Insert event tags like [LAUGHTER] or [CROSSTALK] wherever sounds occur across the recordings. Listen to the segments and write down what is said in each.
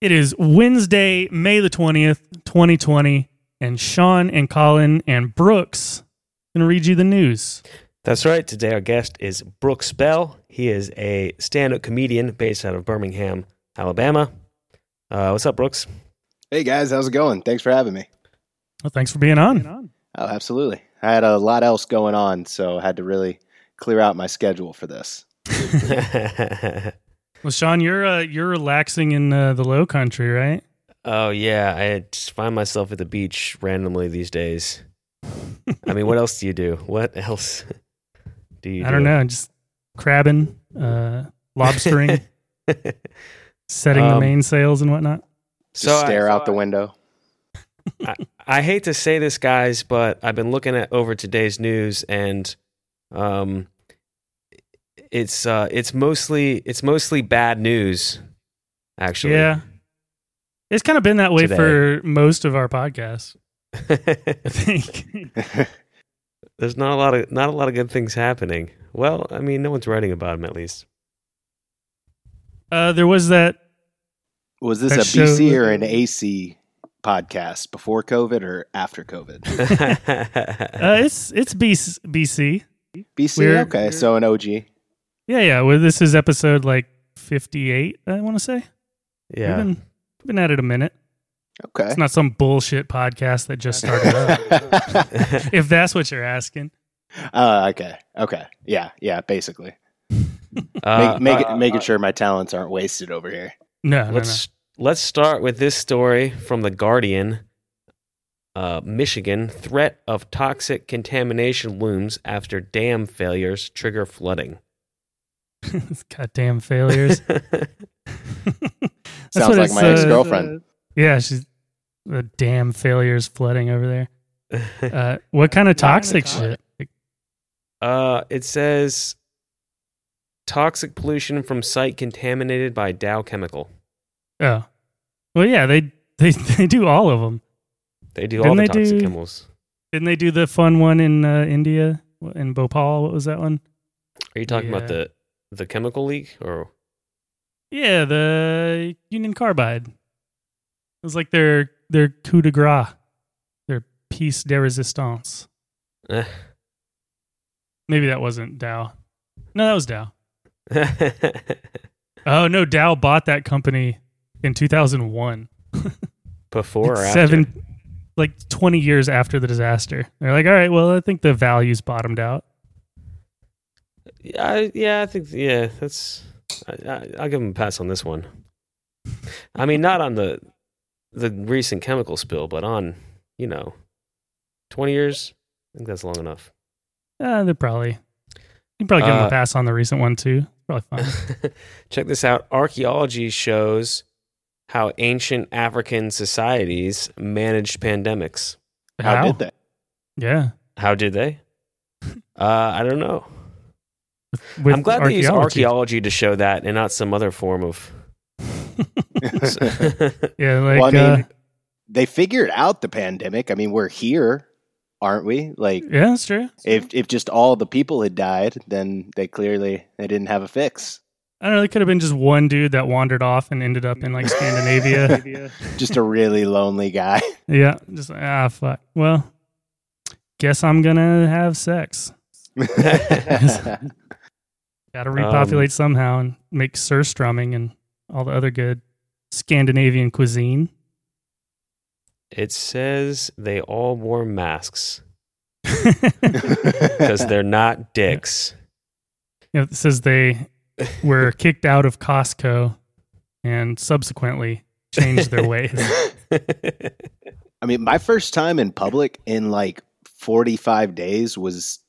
It is Wednesday, May the 20th, 2020, and Sean and Colin and Brooks going to read you the news. That's right. Today our guest is Brooks Bell. He is a stand-up comedian based out of Birmingham, Alabama. Uh, what's up, Brooks? Hey guys, how's it going? Thanks for having me. Well, thanks for being on. Oh, absolutely. I had a lot else going on, so I had to really clear out my schedule for this. [LAUGHS] [LAUGHS] Well, Sean, you're uh, you're relaxing in uh, the Low Country, right? oh yeah, I just find myself at the beach randomly these days. I mean, what else do you do? What else [LAUGHS] do you? I don't do? know, just crabbing, uh, lobstering, [LAUGHS] setting the Um, mainsails and whatnot. Just So I- stare so out the I- window. I hate to say this, guys, but I've been looking at over today's news, and um, it's uh, it's mostly it's mostly bad news. Actually, Yeah, it's kind of been that way Today. for most of our podcasts. [LAUGHS] I think. [LAUGHS] There's not a lot of not a lot of good things happening. Well, I mean, no one's writing about them at least. Uh, there was that. Was this That a show- BC or an AC podcast before COVID or after COVID? [LAUGHS] Uh, it's it's BC. BC. BC, We're- okay, so an OG. Yeah, yeah. Well, this is episode like fifty-eight. I want to say. yeah, We've been, we've been at it a minute. Okay. It's not some bullshit podcast that just started up. [LAUGHS] if that's what you're asking. uh, okay, okay, yeah, yeah, basically, Uh, make, make uh, it, making sure my talents aren't wasted over here. No, no, no. let's let's start with this story from the Guardian. Uh, Michigan threat of toxic contamination looms after dam failures trigger flooding. Goddamn failures. [LAUGHS] That's Sounds like my uh, ex-girlfriend. Yeah, she's the damn failures flooding over there. [LAUGHS] Uh, what kind of toxic shit? Uh, it says toxic pollution from site contaminated by Dow Chemical. oh, well, yeah, they they [LAUGHS] they do all of them. They do Didn't all the they toxic do- chemicals. Didn't they do the fun one in uh, India in Bhopal? What was that one? Are you talking about the the chemical leak or Yeah, the Union Carbide. It was like their their coup de grace, their piece de resistance. Eh. Maybe that wasn't Dow. No, that was Dow. [LAUGHS] Oh no, Dow bought that company in 2001. [LAUGHS] before or Like after? seven, like 20 years after the disaster. They're like, all right, well, I think the values bottomed out. Yeah, I, yeah, I think yeah, that's. I, I, I'll give him a pass on this one. I mean, not on the the recent chemical spill, but on you know, twenty years. I think that's long enough. Uh, they're probably. You probably give them Uh, a pass on the recent one too. Probably fine. [LAUGHS] Check this out. Archaeology shows how ancient African societies managed pandemics. How did they? Yeah. How did they? [LAUGHS] Uh, I don't know. With I'm glad they use archaeology. archaeology to show that, and not some other form of. [LAUGHS] Yeah, like well, I mean, uh, they figured out the pandemic. I mean, we're here, aren't we? Like, yeah, that's true. if if just all the people had died, then they clearly they didn't have a fix. I don't know. It could have been just one dude that wandered off and ended up in like Scandinavia. [LAUGHS] Just a really lonely guy. [LAUGHS] yeah, just like, ah, fuck. Well, guess I'm gonna have sex. Got to repopulate um, somehow and make surströmming and all the other good Scandinavian cuisine. it says they all wore masks [LAUGHS] because they're not dicks. You know, it says they were kicked out of Costco and subsequently changed their ways. [LAUGHS] I mean, my first time in public in like 45 days was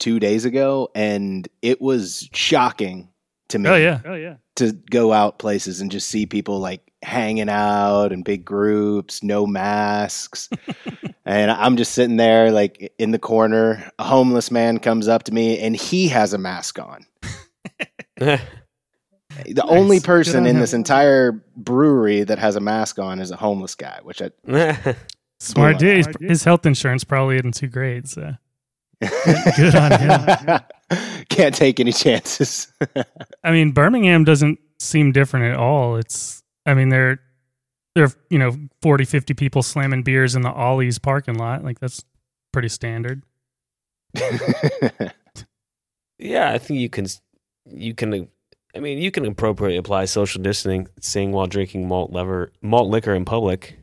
two days ago, and it was shocking to me Oh yeah, oh yeah. to go out places and just see people like hanging out in big groups, no masks. [LAUGHS] and I'm just sitting there like in the corner. A homeless man comes up to me and he has a mask on. [LAUGHS] The only Nice. Good person on in him. this entire brewery that has a mask on is a homeless guy, which I [LAUGHS] Smart dude. His, his health insurance probably isn't too great. So [LAUGHS] Good on him. [LAUGHS] Can't take any chances. [LAUGHS] I mean, Birmingham doesn't seem different at all. It's, I mean, they're there are, you know, 40, 50 people slamming beers in the Ollie's parking lot. Like that's pretty standard. Yeah, I think you can. You can. I mean, you can appropriately apply social distancing sing while drinking malt lever, malt liquor in public.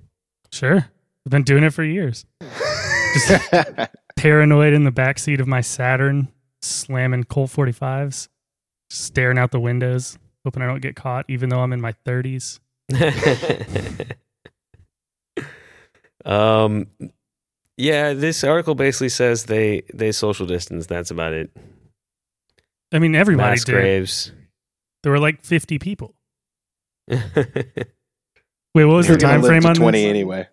Sure. I've been doing it for years. Just [LAUGHS] paranoid in the backseat of my Saturn, slamming Colt 45s, staring out the windows, hoping I don't get caught, even though I'm in my 30s. [LAUGHS] um, yeah, this article basically says they they social distance. That's about it. I mean, everybody Mass did. graves. There were like 50 people. [LAUGHS] Wait, what was You're the gonna time live frame to on twenty this? anyway.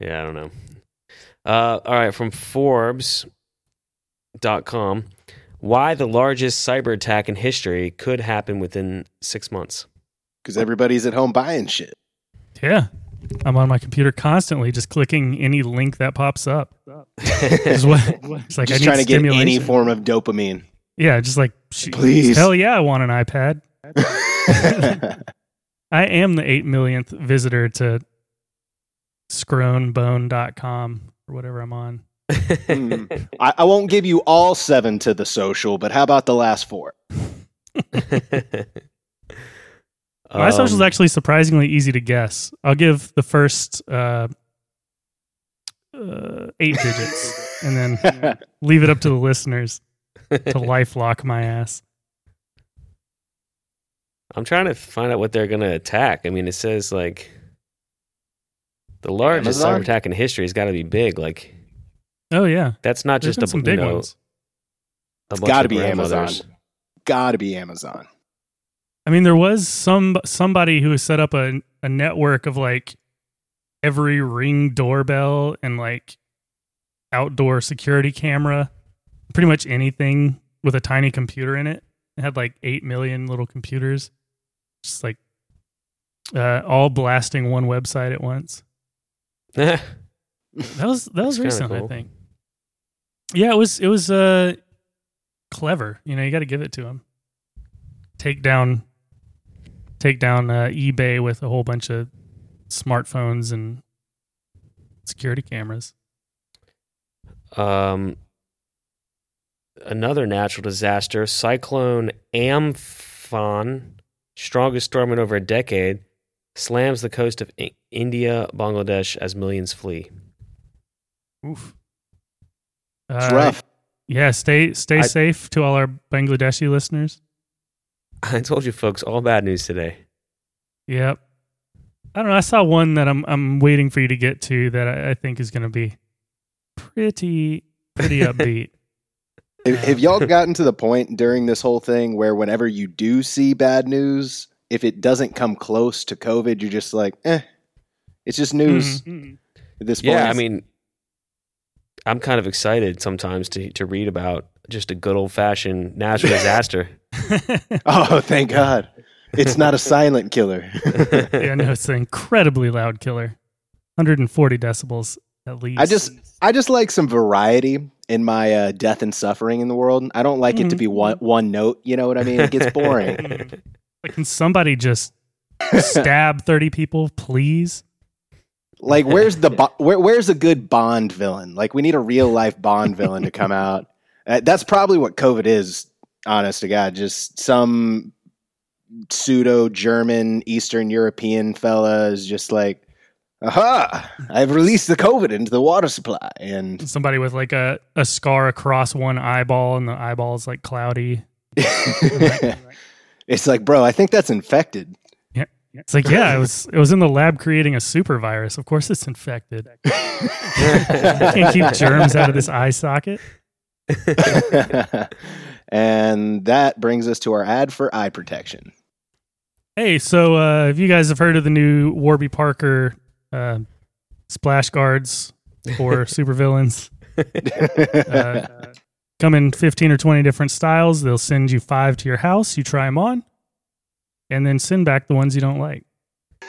Yeah, I don't know. Uh, all right, from Forbes.com. Why the largest cyber attack in history could happen within six months. Because everybody's at home buying shit. Yeah. I'm on my computer constantly just clicking any link that pops up. [LAUGHS] It's, what, it's like Just I need trying to get any form of dopamine. Yeah, just like Please. Hell yeah, I want an iPad. [LAUGHS] [LAUGHS] I am the eight millionth visitor to scronebone.com or whatever I'm on. Hmm. I, I won't give you all seven to the social, but how about the last four? [LAUGHS] My social is Um, actually surprisingly easy to guess. I'll give the first uh, uh, eight digits [LAUGHS] and then leave it up to the listeners to [LAUGHS] LifeLock my ass. I'm trying to find out what they're going to attack. I mean, it says like the largest Amazon? cyber attack in history has got to be big. Like Oh yeah, that's not there's just a some big know, ones. a bunch gotta of be Amazon. grandmothers. Gotta be Amazon. I mean, there was some somebody who set up a a network of like every ring doorbell and like outdoor security camera, pretty much anything with a tiny computer in it. It had like eight million little computers, just like uh, all blasting one website at once. [LAUGHS] That was that was recent, I think. Yeah, it was it was uh clever. You know, you got to give it to him. Take down take down uh, eBay with a whole bunch of smartphones and security cameras. Um, another natural disaster, Cyclone Amphan, strongest storm in over a decade, slams the coast of I- India, Bangladesh as millions flee. Oof. It's Uh, rough. Yeah, stay stay I- safe to all our Bangladeshi listeners. [LAUGHS] I told you, folks, all bad news today. Yep. I don't know. I saw one that I'm I'm waiting for you to get to that I, I think is going to be pretty pretty [LAUGHS] upbeat. Have, have y'all gotten to the point during this whole thing where whenever you do see bad news, if it doesn't come close to COVID, you're just like, eh, it's just news Mhm. at this point. Yeah, I mean, I'm kind of excited sometimes to to read about just a good old fashioned natural [LAUGHS] disaster. [LAUGHS] oh, thank God. It's not a silent killer. [LAUGHS] yeah, no, it's an incredibly loud killer. 140 decibels at least. I just I just like some variety in my uh, death and suffering in the world. I don't like it to be one one note. You know what I mean? It gets boring. Like, can somebody just stab 30 people, please? like, where's the [LAUGHS] Bo- where, where's a good Bond villain? Like, we need a real life Bond villain to come out. Uh, that's probably what COVID is. Honest to God, just some pseudo German Eastern European fella is just like, aha! I've released the COVID into the water supply, and Somebody with like a, a scar across one eyeball and the eyeball is like cloudy. [LAUGHS] it's like, bro, I think that's infected. Yeah. It's like, yeah, it was it was in the lab creating a super virus. Of course it's infected. [LAUGHS] I can't keep germs out of this eye socket. [LAUGHS] and that brings us to our ad for eye protection. Hey, so uh, if you guys have heard of the new Warby Parker uh, splash guards for [LAUGHS] supervillains, uh, come in 15 or 20 different styles. They'll send you five to your house. You try them on, and then send back the ones you don't like.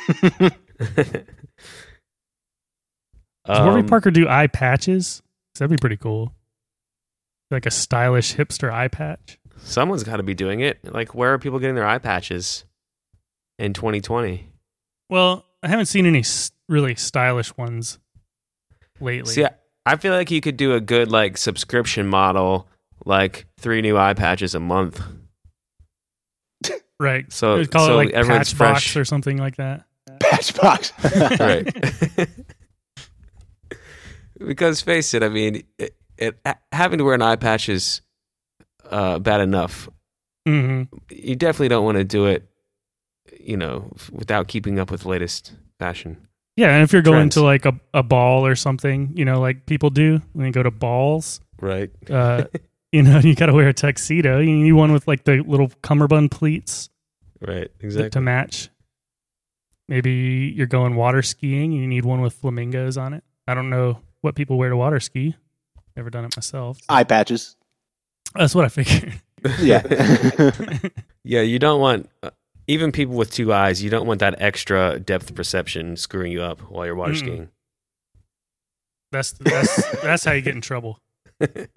[LAUGHS] Does Warby Um, Parker do eye patches? That'd be pretty cool. Like a stylish hipster eye patch. Someone's got to be doing it. Like, where are people getting their eye patches in 2020? Well, I haven't seen any really stylish ones lately. See, I, I feel like you could do a good like subscription model, like three new eye patches a month. right. So, They call so it like everyone's Patchbox fresh, or something like that. Patchbox. [LAUGHS] [LAUGHS] right? because face it, I mean, it, it, having to wear an eye patch is uh, bad enough. hmm You definitely don't want to do it, you know, without keeping up with latest fashion. Yeah, and if you're going Trends. to like a, a ball or something, you know, like people do when they go to balls, Right. uh, [LAUGHS] you know, you got to wear a tuxedo. You need one with like the little cummerbund pleats Right. to- Exactly. to match. Maybe you're going water skiing and you need one with flamingos on it. I don't know what people wear to water ski. Never done it myself. Eye patches. That's what I figured. Yeah. [LAUGHS] Yeah, you don't want uh, even people with two eyes. You don't want that extra depth perception screwing you up while you're water Mm-mm. skiing. That's that's [LAUGHS] that's how you get in trouble.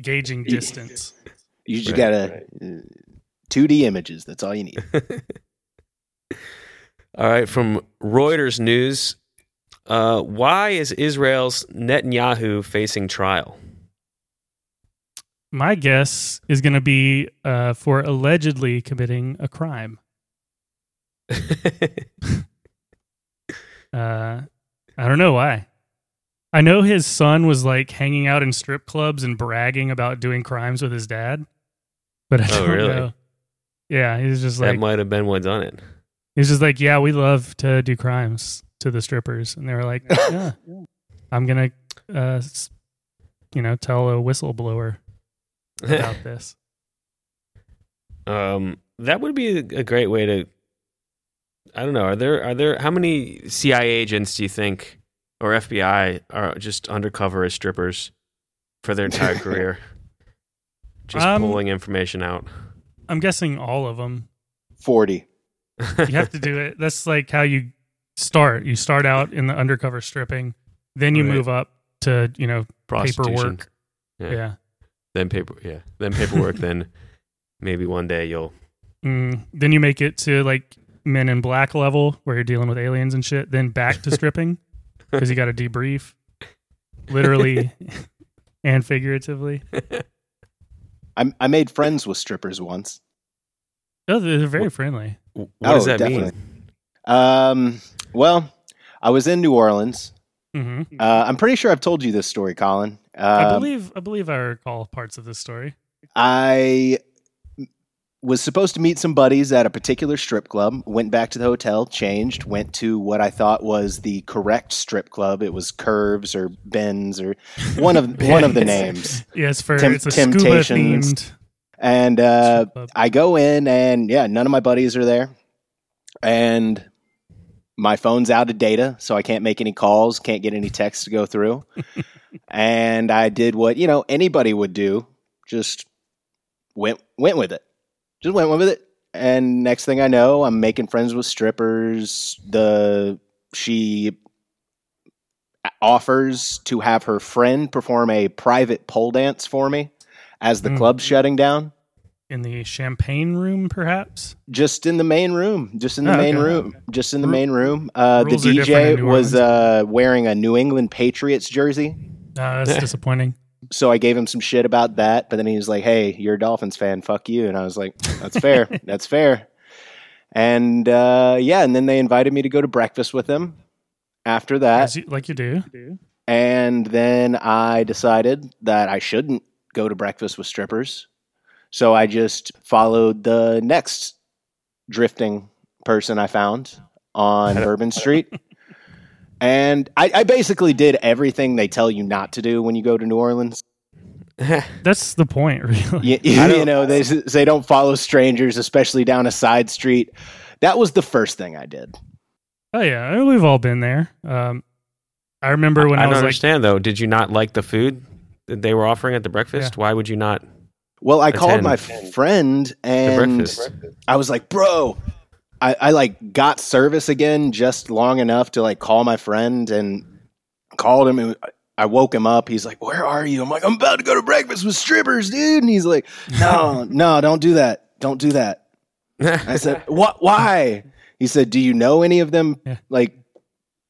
Gauging distance. you just Right, gotta uh, 2D images. That's all you need. [LAUGHS] All right, from Reuters News, uh, why is Israel's Netanyahu facing trial? My guess is going to be uh, for allegedly committing a crime. [LAUGHS] Uh, I don't know why. I know his son was like hanging out in strip clubs and bragging about doing crimes with his dad, but I Oh, don't really? know. Yeah, he's just like that might have been what done it. he's just like, yeah, we love to do crimes to the strippers, and they were like, yeah, I'm gonna, uh, you know, tell a whistleblower about [LAUGHS] this. um, that would be a, a great way to. I don't know. Are there are there how many CIA agents do you think or FBI are just undercover as strippers for their entire [LAUGHS] career, just Um, pulling information out? I'm guessing all of them. 40. You have to do it. That's like how you start. You start out in the undercover stripping, then you Right. move up to you know Prostitution. paperwork. Yeah. Yeah. Then paper. Yeah. Then paperwork. [LAUGHS] then maybe one day you'll. Mm, then you make it to like Men in Black level where you're dealing with aliens and shit. Then back to [LAUGHS] stripping because you got to debrief, literally [LAUGHS] and figuratively. I, I made friends with strippers once. Oh, they're very friendly. What Oh, does that definitely. mean? Um, well, I was in New Orleans. hmm Uh, I'm pretty sure I've told you this story, Colin. I Um, believe I believe I recall parts of this story. I was supposed to meet some buddies at a particular strip club. Went back to the hotel, changed, went to what I thought was the correct strip club. It was Curves or Ben's or one of [LAUGHS] one of the names. Yes, for Tem- Temptations. themed. And uh. I go in, and yeah, none of my buddies are there, and my phone's out of data, so I can't make any calls, can't get any texts to go through. [LAUGHS] and I did what you know anybody would do, just went went with it, just went with it. And next thing I know, I'm making friends with strippers. The she offers to have her friend perform a private pole dance for me as the Mm. club's shutting down in the champagne room, perhaps. just in the main room just in the Oh, main okay. room just in the Ru- main room uh, the rules are different in dj was uh, wearing a new england patriots jersey Uh, that's [LAUGHS] disappointing. So i gave him some shit about that but then he was like hey you're a dolphins fan fuck you and i was like that's fair [LAUGHS] that's fair and uh, yeah and then they invited me to go to breakfast with them after that As you, like you do. and then I decided that I shouldn't go to breakfast with strippers. So I just followed the next drifting person I found on [LAUGHS] Bourbon Street. And I, I basically did everything they tell you not to do when you go to New Orleans. [LAUGHS] That's the point, [LAUGHS] really. You, you, I don't- know, they s- say don't follow strangers, especially down a side street. That was the first thing I did. Oh yeah, we've all been there. Um, I remember when I I, don't was like, understand though. Did you not like the food that they were offering at the breakfast? Why would you not Well, I called my friend the and breakfast? I was like, bro, I, I like got service again just long enough to like call my friend and called him and I woke him up. He's like, Where are you? I'm like, I'm about to go to breakfast with strippers, dude. And he's like, No, [LAUGHS] no, don't do that. Don't do that. I said, What why? He said, Do you know any of them Yeah. like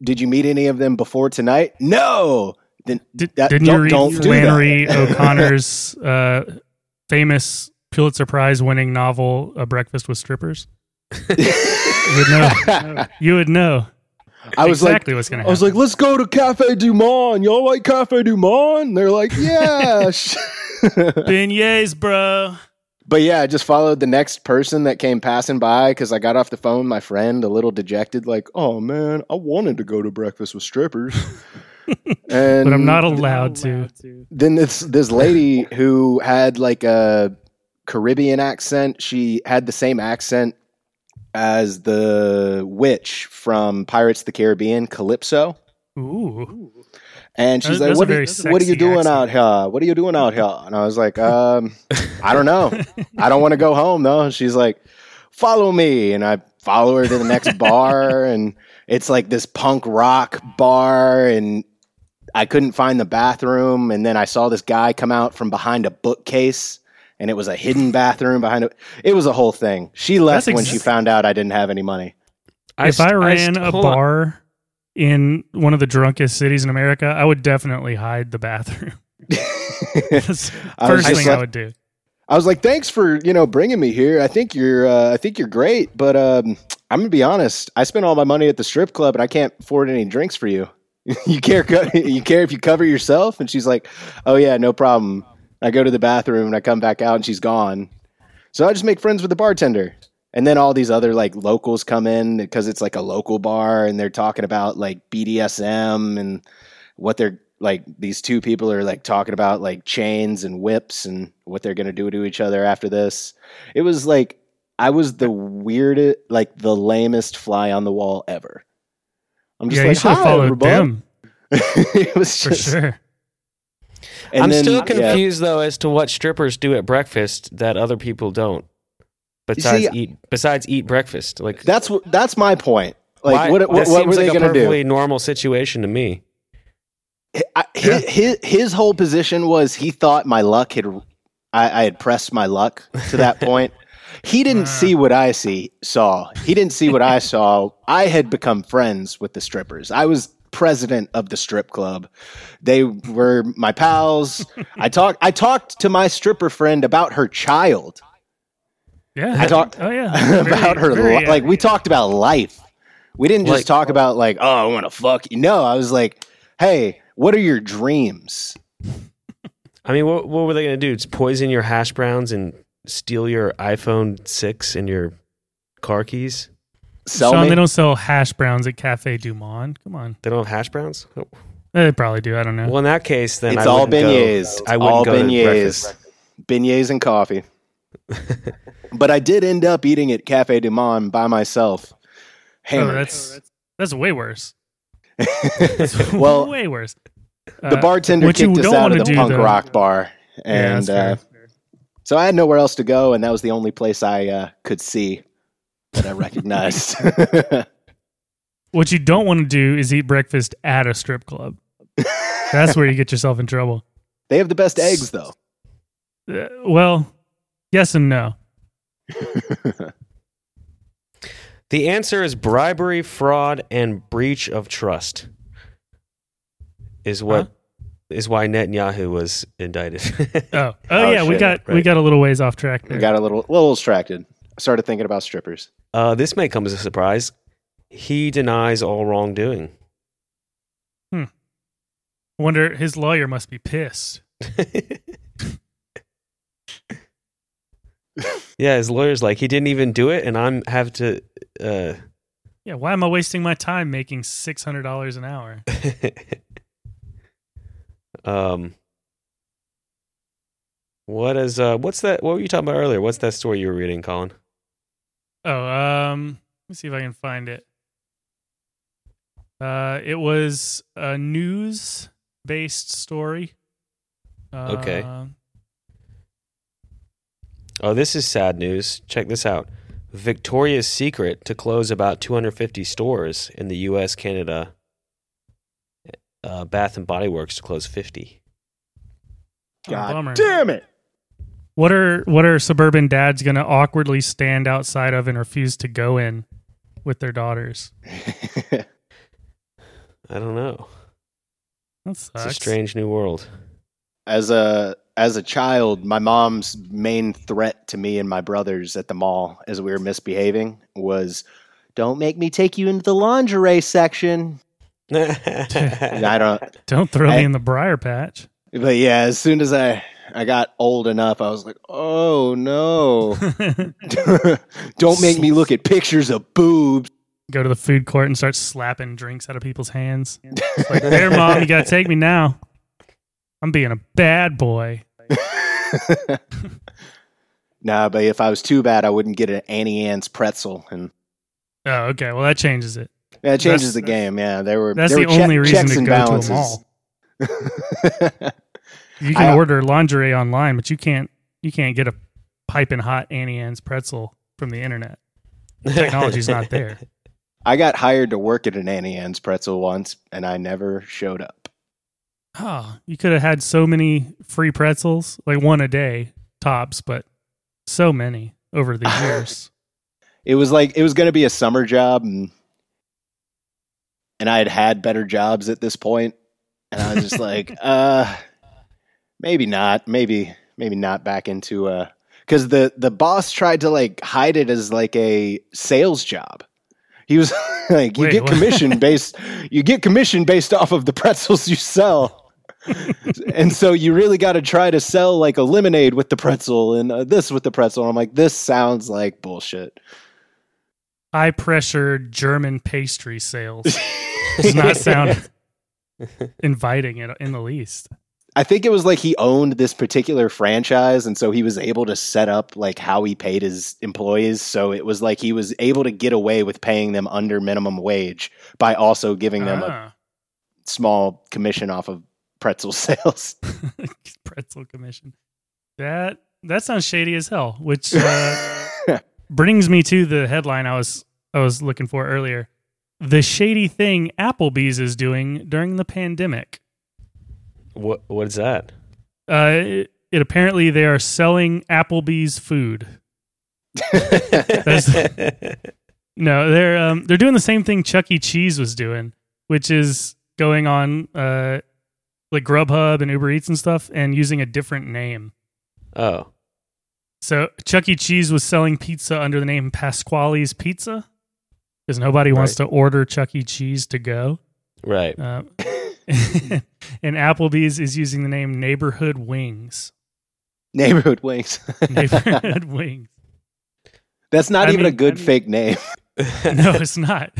did you meet any of them before tonight? No. Then Did, That- didn't you read do. Flannery [LAUGHS] O'Connor's uh, famous Pulitzer Prize winning novel, A Breakfast with Strippers? You would know. you would know I was exactly what's like, to happen. I was like, let's go to Cafe Du Monde. Y'all like Cafe Du Monde? And they're like, yeah. [LAUGHS] beignets, bro. but yeah, I just followed the next person that came passing by because I got off the phone. with My friend, a little dejected, like, oh man, I wanted to go to breakfast with strippers. [LAUGHS] and But I'm not allowed to. then this this lady who had like a Caribbean accent, she had the same accent as the witch from Pirates of the Caribbean, Calypso. Ooh. And she's That- like, "What are, you, what are you doing accent. out here? What are you doing out here?" And I was like, um, [LAUGHS] "I don't know. I don't want to go home though." And she's like, "Follow me," and I follow her to the next bar, and it's like this punk rock bar, and I couldn't find the bathroom, and then I saw this guy come out from behind a bookcase. And it was a hidden bathroom behind it. It was a whole thing. She left That's when she found out I didn't have any money. if I st- ran st- a hold on. bar in one of the drunkest cities in America, I would definitely hide the bathroom. [LAUGHS] That's [LAUGHS] I was first just thing I like- would do. I was like, "Thanks for you know bringing me here. I think you're uh, I think you're great, but um, I'm gonna be honest. I spent all my money at the strip club, and I can't afford any drinks for you. [LAUGHS] you care co- you care if you cover yourself?" And she's like, "Oh yeah, no problem." I go to the bathroom and I come back out, and she's gone. So I just make friends with the bartender, and then all these other like locals come in because it's like a local bar, and they're talking about like BDSM and what they're like these two people are like talking about like chains and whips and what they're gonna do to each other after this. It was like I was the weirdest, like the lamest fly on the wall ever. I'm just Yeah, like, "Hi, everybody." them [LAUGHS] it was for just, sure. And I'm then- still yeah. confused though as to what strippers do at breakfast that other people don't. Besides see- eat besides eat breakfast. Like That's that's my point. Like, why- what that what, what seems were they like a gonna do? perfectly normal situation to me. I, his, his his whole position was he thought my luck had I, I had pressed my luck to that [LAUGHS] point. He didn't Ah. see what I see saw. He didn't see what I saw. I had become friends with the strippers. I was president of the strip club. They were my pals. I talked I talked to my stripper friend about her child. Yeah. I talked oh, yeah. [LAUGHS] about Very- her very, li- like we talked about life. We didn't just Like- talk about like, oh, I want to fuck you. No, I was like, hey, what are your dreams? I mean, what what were they going to do? Just poison your hash browns and steal your iPhone six and your car keys? Sell Sean, me. they don't sell hash browns at Cafe Du Monde. Come on. They don't have hash browns. Oh. They probably do. I don't know. Well, in that case, then it's I all wouldn't go- beignets. I wouldn't all go to beignets. breakfast. Beignets and coffee. [LAUGHS] but I did end up eating at Cafe Du Monde by myself. oh, Hammered. that's that's way worse. [LAUGHS] Well, [LAUGHS] way worse. the Uh, bartender what kicked us out of the do, punk though- rock bar, and that's fair. uh, so I had nowhere else to go, and that was the only place I uh, could see that I recognized. [LAUGHS] What you don't want to do is eat breakfast at a strip club. That's where you get yourself in trouble. they have the best eggs, though. Uh, well, yes and no. [LAUGHS] The answer is bribery, fraud, and breach of trust. Is what is why Netanyahu was indicted. Oh, [LAUGHS] oh, Oh, yeah, we shit, got we got a little ways off track there. I got a little, little distracted. I started thinking about strippers. uh, this may come as a surprise. He denies all wrongdoing. Hmm. Wonder his lawyer must be pissed. [LAUGHS] yeah, his lawyer's like he didn't even do it, and I'm have to. Uh, Yeah, why am I wasting my time making six hundred dollars an hour? [LAUGHS] um, what is uh, what's that? What were you talking about earlier? What's that story you were reading, Colin? Oh, um, let me see if I can find it. Uh, it was a news-based story. Uh, Okay. Oh, this is sad news. Check this out. Victoria's Secret to close about 250 stores in the U.S., Canada. Uh, Bath and Body Works to close 50. God bummer. damn it! What are what are suburban dads going to awkwardly stand outside of and refuse to go in with their daughters? [LAUGHS] I don't know. That It's a strange new world. as a as a child, my mom's main threat to me and my brothers at the mall as we were misbehaving was, "Don't make me take you into the lingerie section." [LAUGHS] I don't. Don't throw I- me in the briar patch. But yeah, as soon as I I got old enough, I was like, "Oh no! [LAUGHS] [LAUGHS] don't make me look at pictures of boobs." Go to the food court and start slapping drinks out of people's hands. It's like, there, mom, you gotta take me now. I'm being a bad boy. [LAUGHS] nah, but if I was too bad, I wouldn't get an Auntie Anne's pretzel, and Oh, okay. Well, that changes it. yeah, it changes That's- the game. Yeah, there were That's there the were che- only reason checks to and go to a balances. mall. You can I- order lingerie online, but you can't. You can't get a piping hot Auntie Anne's pretzel from the internet. The technology's not [LAUGHS] there. I got hired to work at an Auntie Anne's pretzel once, and I never showed up. Oh, you could have had so many free pretzels, like one a day tops, but so many over the [LAUGHS] years. It was like it was going to be a summer job, and and I had had better jobs at this point, and I was just like, [LAUGHS] uh, maybe not, maybe maybe not back into uh because the the boss tried to like hide it as like a sales job. He was [LAUGHS] like, you Wait, get what? commission based, [LAUGHS] you get commission based off of the pretzels you sell. and so you really got to try to sell like a lemonade with the pretzel and uh, this with the pretzel. I'm like, this sounds like bullshit. High pressure German pastry sales does not [LAUGHS] sound inviting in the least. I think it was like he owned this particular franchise, and so he was able to set up like how he paid his employees. So it was like he was able to get away with paying them under minimum wage by also giving them a Ah. small commission off of pretzel [LAUGHS] sales. [LAUGHS] pretzel commission. That that sounds shady as hell. Which uh, [LAUGHS] brings me to the headline I was I was looking for earlier. The shady thing Applebee's is doing during the pandemic. What what is that? Uh, it, it apparently they are selling Applebee's food. [LAUGHS] No, they're um, they're doing the same thing Chuck E. Cheese was doing, which is going on uh, like Grubhub and Uber Eats and stuff, and using a different name. oh, So Chuck E. Cheese was selling pizza under the name Pasquale's Pizza because nobody wants to order Chuck E. Cheese to go. right. Uh, [LAUGHS] and Applebee's is using the name Neighborhood Wings. Neighborhood wings. [LAUGHS] Neighborhood [LAUGHS] Wings. That's not I even a good I mean- fake name. No, it's not.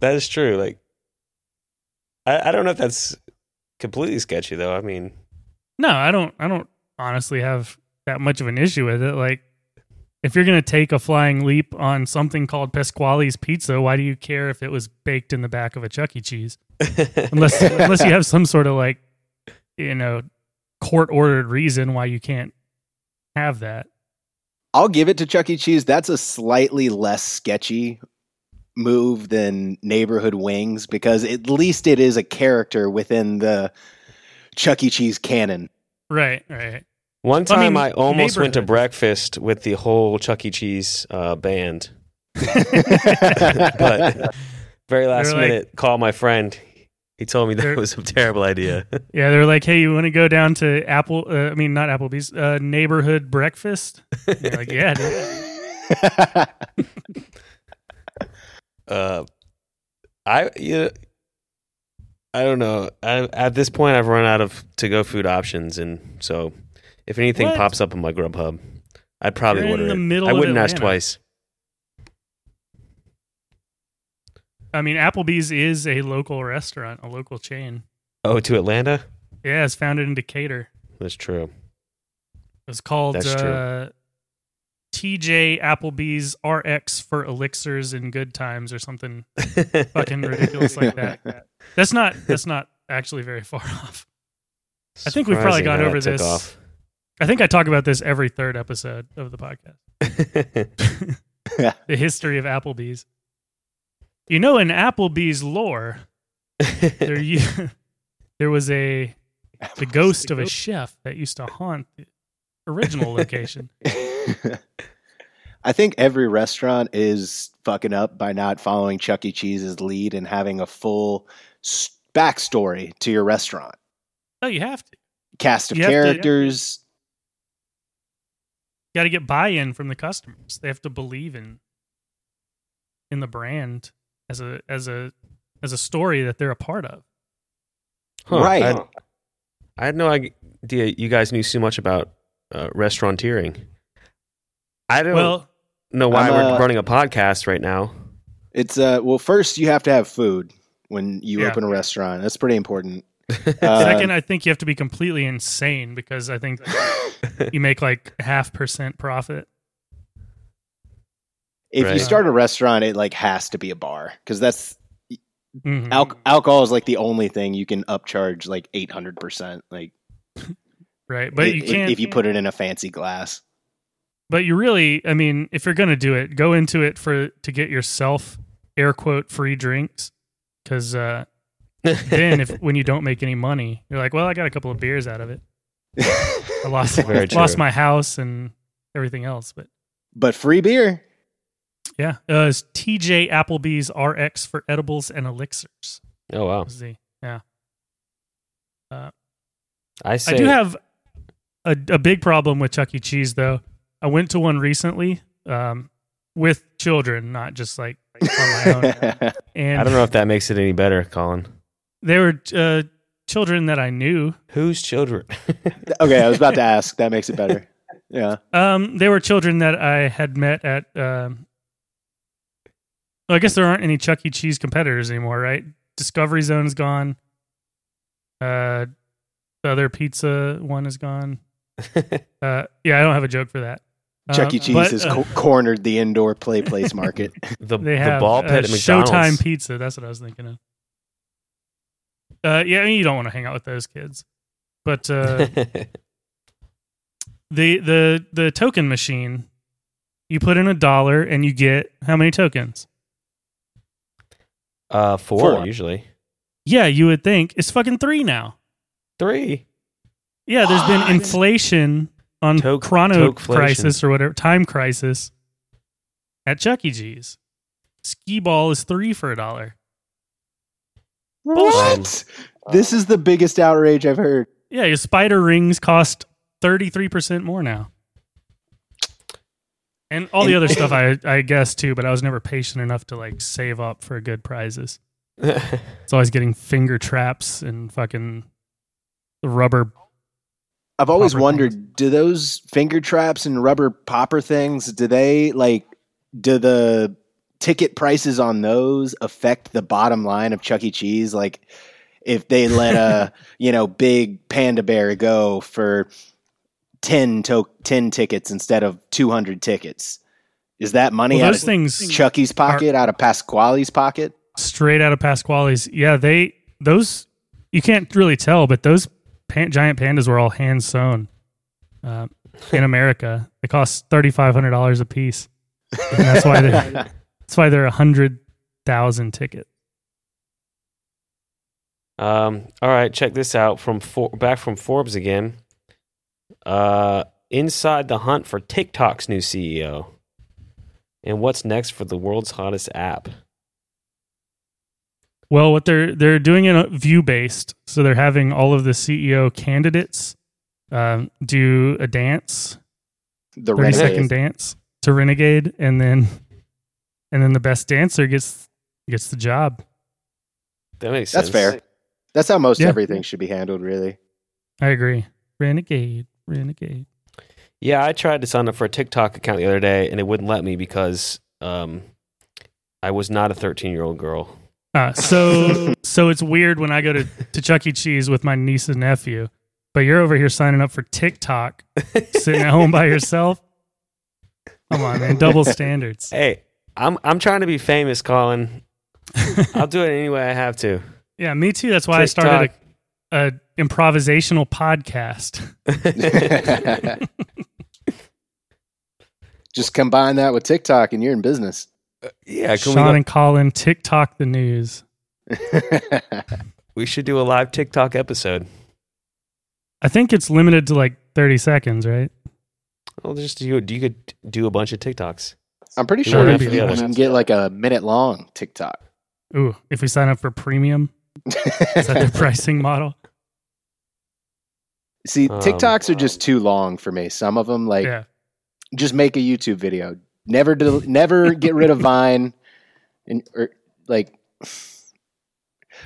that is true. Like, I, I don't know if that's completely sketchy though. I mean, No, I don't. I don't honestly have that much of an issue with it. Like, if you're gonna take a flying leap on something called Pasquale's Pizza, why do you care if it was baked in the back of a Chuck E. Cheese? [LAUGHS] Unless unless you have some sort of like, you know, court ordered reason why you can't have that. I'll give it to Chuck E. Cheese. That's a slightly less sketchy move than Neighborhood Wings because at least it is a character within the Chuck E. Cheese canon. Right. Right. One I time mean, I, almost went to breakfast with the whole Chuck E. Cheese uh, band, [LAUGHS] [LAUGHS] but very last They're like- minute call my friend. He told me that They're- was a terrible idea. [LAUGHS] Yeah, they're like, "Hey, you want to go down to Apple? Uh, I mean, not Applebee's, uh, neighborhood breakfast." Like, "Yeah, dude." [LAUGHS] uh, I you I don't know. I, at this point, I've run out of to go food options, and so if anything What? pops up on my Grubhub, I'd probably You're order it. I wouldn't ask twice. I mean, Applebee's is a local restaurant, a local chain. Oh, to Atlanta? Yeah, it's founded in Decatur. That's true. It's called That's true. uh, TJ Applebee's RX for elixirs and good times or something [LAUGHS] fucking ridiculous like that. That's not that's not actually very far [LAUGHS] off. I think we've probably gone over this. off. I think I talk about this every third episode of the podcast. [LAUGHS] the history of Applebee's. You know, in Applebee's lore, [LAUGHS] there u- [LAUGHS] there was a the ghost of a chef that used to haunt the original location. [LAUGHS] I think every restaurant is fucking up by not following Chuck E. Cheese's lead and having a full s- backstory to your restaurant. Oh, you have to. Cast of You characters. got to get buy-in from the customers. They have to believe in in the brand as a as a as a story that they're a part of. Huh, Right. I, I had no idea you guys knew so much about uh, restauranteering. I don't Well, know why I'm, we're uh, running a podcast right now. It's uh well first you have to have food when you Yeah. open a restaurant. That's pretty important. [LAUGHS] Uh, second, I think you have to be completely insane because I think [LAUGHS] you make like half percent profit. If Right. you start a restaurant, it like has to be a bar because that's Mhm. al- alcohol is like the only thing you can upcharge like eight hundred percent. Like, [LAUGHS] right, but you can't if you put it in a fancy glass. But you really, I mean, if you're going to do it, go into it for to get yourself air quote free drinks because uh, then if [LAUGHS] when you don't make any money, you're like, well, I got a couple of beers out of it. I lost [LAUGHS] lost true. my house and everything else, but but free beer. Yeah, uh, it's TJ Applebee's RX for edibles and elixirs. oh wow! Was the yeah. I say I do have a, a big problem with Chuck E. Cheese, though. I went to one recently um, with children, not just like on my own. [LAUGHS] And I don't know if that makes it any better, Colin. they were uh, children that I knew. Whose children? [LAUGHS] okay, I was about to ask. That makes it better. Yeah. Um, they were children that I had met at. Um, well, I guess there aren't any Chuck E. Cheese competitors anymore, right? Discovery Zone's gone. Uh, the other pizza one is gone. [LAUGHS] Uh, yeah, I don't have a joke for that. Chuck E. Uh, Cheese but, has uh, co- cornered the indoor play place market. [LAUGHS] the they the have ball uh, pit at McDonald's. Showtime Pizza. That's what I was thinking of. Uh, yeah, I mean, you don't want to hang out with those kids, but uh, [LAUGHS] the the the token machine, you put in a dollar and you get how many tokens? Uh, four, Four. usually. Yeah, you would think it's fucking three now. Three. Yeah, there's been inflation on Toke- Chrono tokeflation. Crisis or whatever time crisis at Chuck E. Cheese. Skee ball is three for a dollar. what? This is the biggest outrage I've heard. Yeah, your spider rings cost 33% more now. And all the other stuff [LAUGHS] I I guess too, but I was never patient enough to like save up for good prizes. [LAUGHS] It's always getting finger traps and fucking rubber. I've always wondered, do those finger traps and rubber popper things, do they like do the ticket prices on those affect the bottom line of Chuck E. Cheese? Like if they let a, [LAUGHS] you know, big panda bear go for 10 to- 10 tickets instead of 200 tickets. Is that money Well, out those of things Chucky's pocket, out of Pasquale's pocket? straight out of Pasquale's. Yeah, they those you can't really tell, but those pan, giant pandas were all hand sewn uh, in [LAUGHS] America. They cost thirty five hundred dollars a piece. And that's why they [LAUGHS] that's why they're a hundred thousand tickets. Um, all right, check this out from For- back from Forbes again. Uh, inside the hunt for TikTok's new CEO, and what's next for the world's hottest app? Well, what they're they're doing it view based, so they're having all of the CEO candidates um, do a dance, The thirty second renegade. dance to Renegade, and then and then the best dancer gets gets the job. That makes sense. That's fair. That's how most Yeah. everything should be handled, really. I agree. Renegade, Renegade. Yeah, I tried to sign up for a TikTok account the other day, and it wouldn't let me because um, I was not a 13 year old girl. Uh, so [LAUGHS] so it's weird when I go to, to Chuck E. Cheese with my niece and nephew, but you're over here signing up for TikTok, sitting at home by yourself. Come on, man, double [LAUGHS] standards. Hey, I'm I'm trying to be famous, Colin. [LAUGHS] I'll do it any way I have to. Yeah, me too. That's why I started a, a improvisational podcast. [LAUGHS] Just combine that with TikTok and you're in business. Uh, yeah, can Sean we, and Colin TikTok the news. [LAUGHS] we should do a live TikTok episode. I think it's limited to like 30 seconds, right? Well, just you you could do a bunch of TikToks. I'm pretty sure wanna you can get like a minute long TikTok. Ooh, if we sign up for premium, Is that their pricing model? [LAUGHS] See, Um, TikToks are just too long for me. Some of them, like, yeah. just make a YouTube video. Never, del- never get rid of Vine, and or like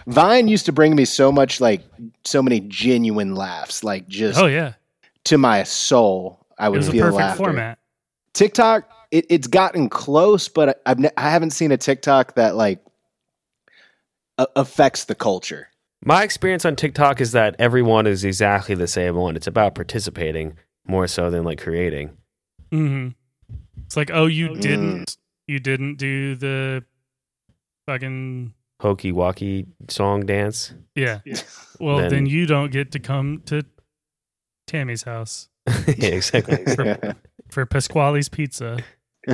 Vine used to bring me so much, like, so many genuine laughs, like just Oh yeah. to my soul. I It would was a feel perfect laughter. format. TikTok, it, it's gotten close, but I've ne- I haven't seen a TikTok that like a- affects the culture. My experience on TikTok is that everyone is exactly the same one. It's about participating more so than like creating. hmm It's like, oh, you Mm. didn't, you didn't do the fucking Hokey walkie song dance. yeah. Well, then, Then- you don't get to come to Tammy's house [LAUGHS] yeah, exactly. [LAUGHS] for Pasquale's Pizza. [LAUGHS]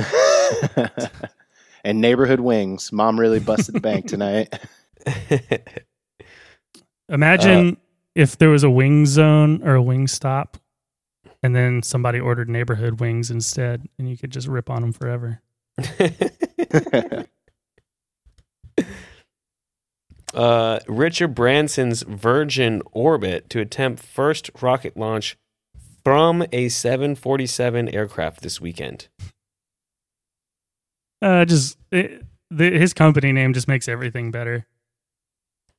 and neighborhood wings. Mom really busted the bank tonight. [LAUGHS] Imagine Uh, if there was a wing zone or a wing stop, and then somebody ordered neighborhood wings instead, and you could just rip on them forever. [LAUGHS] [LAUGHS] uh, Richard Branson's Virgin Orbit to attempt first rocket launch from a 747 aircraft this weekend. Uh, just it, the, his company name just makes everything better.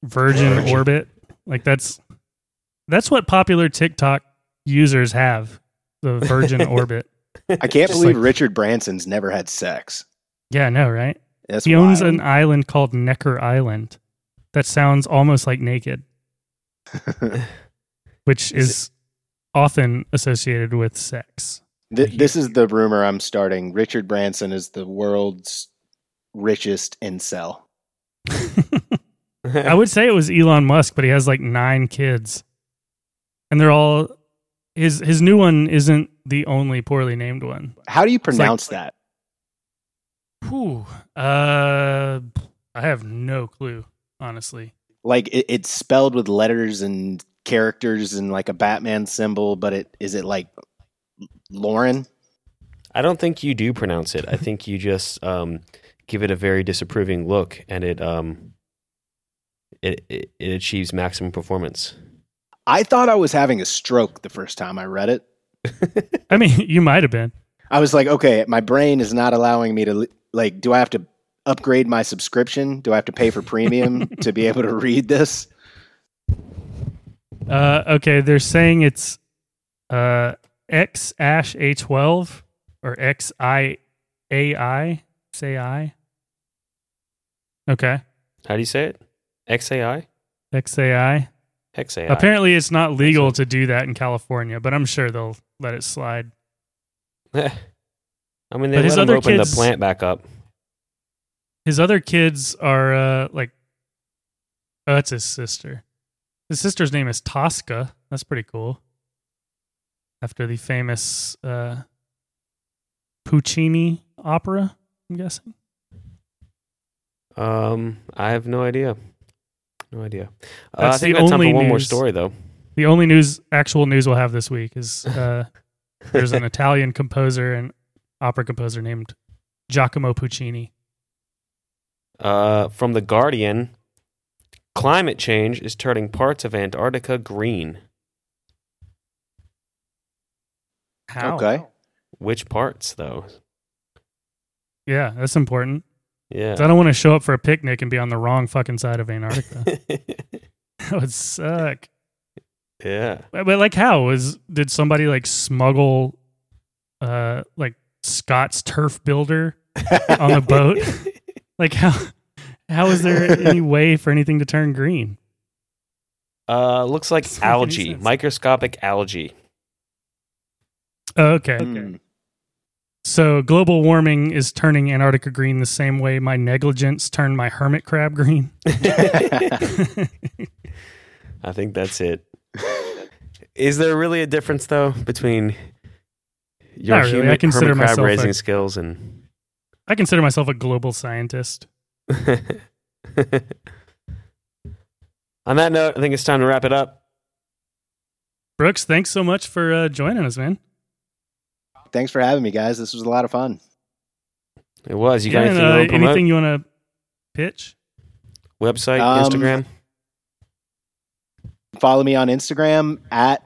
Virgin, Virgin. Orbit, like that's that's what popular TikTok users have. The Virgin [LAUGHS] Orbit. I can't Just believe like- Richard Branson's never had sex. Yeah, I know, right? That's he owns an island called Necker Island. That sounds almost like naked, [LAUGHS] which Is is, often associated with sex. Th- this is the rumor I'm starting. Richard Branson is the world's richest incel. [LAUGHS] I would say it was Elon Musk, but he has like nine kids, and they're all his. His new one isn't the only poorly named one. How do you like- pronounce that? Whew. Uh, I have no clue, honestly. Like it, it's spelled with letters and characters and like a Batman symbol, but it is it like Lauren? I don't think you do pronounce it. I think you just um, give it a very disapproving look, and it um, it, it it achieves maximum performance. I thought I was having a stroke the first time I read it. I mean, [LAUGHS] you might have been. I was like, okay, my brain is not allowing me to like. Do I have to upgrade my subscription? Do I have to pay for premium [LAUGHS] to be able to read this? Uh, okay, they're saying it's uh X Ash A twelve or X I A I. Say I. Okay, How do you say it? XAI? X A I. XAI. Apparently, it's not legal to do that in California, but I'm sure they'll let it slide. [LAUGHS] I mean, they But let him open kids- the plant back up. His other kids are uh like oh, that's his sister. His sister's name is Tosca. That's pretty cool. After the famous uh Puccini opera, I'm guessing. Um, I have no idea. No idea. Uh, I That's think the we got time for only one more story, though. The only news actual news we'll have this week is uh [LAUGHS] there's an Italian composer and opera composer named Giacomo Puccini. Uh, from the Guardian, climate change is turning parts of Antarctica green. How? Okay. Which parts, though? Yeah, that's important. Yeah. 'Cause I don't want to show up for a picnic and be on the wrong fucking side of Antarctica. [LAUGHS] that would suck. yeah. But, but, like, how was did somebody like smuggle, uh, like Scott's turf builder [LAUGHS] on the boat? like how how is there any [LAUGHS] way for anything to turn green? Uh, looks like Doesn't make any algae, microscopic algae. Oh, okay. Mm. So global warming is turning Antarctica green the same way my negligence turned my hermit crab green. [LAUGHS] I think that's it. Is there really a difference though between your Not really. I consider hermit crab myself a- raising skills and? I consider myself a global scientist. [LAUGHS] On that note, I think it's time to wrap it up. Brooks, thanks so much for uh, joining us, man. Thanks for having me, guys. This was a lot of fun. It was. You got Yeah, anything and, you uh, want to anything you want to pitch? Website, Um, Instagram. follow me on Instagram at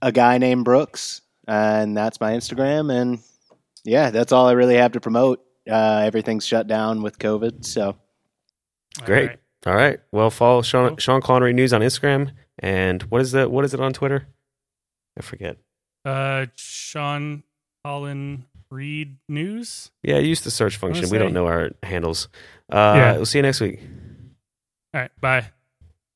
a guy named Brooks, and that's my Instagram. And yeah, that's all I really have to promote. Uh, everything's shut down with COVID, so Great. right. All right. Well, follow Sean Cool. Sean Connery News on Instagram, and what is the what is it on Twitter? I forget. Uh, Sean Colin Reed News. Yeah, use the search function. We don't know our handles. Uh, Yeah. We'll see you next week. All right. Bye.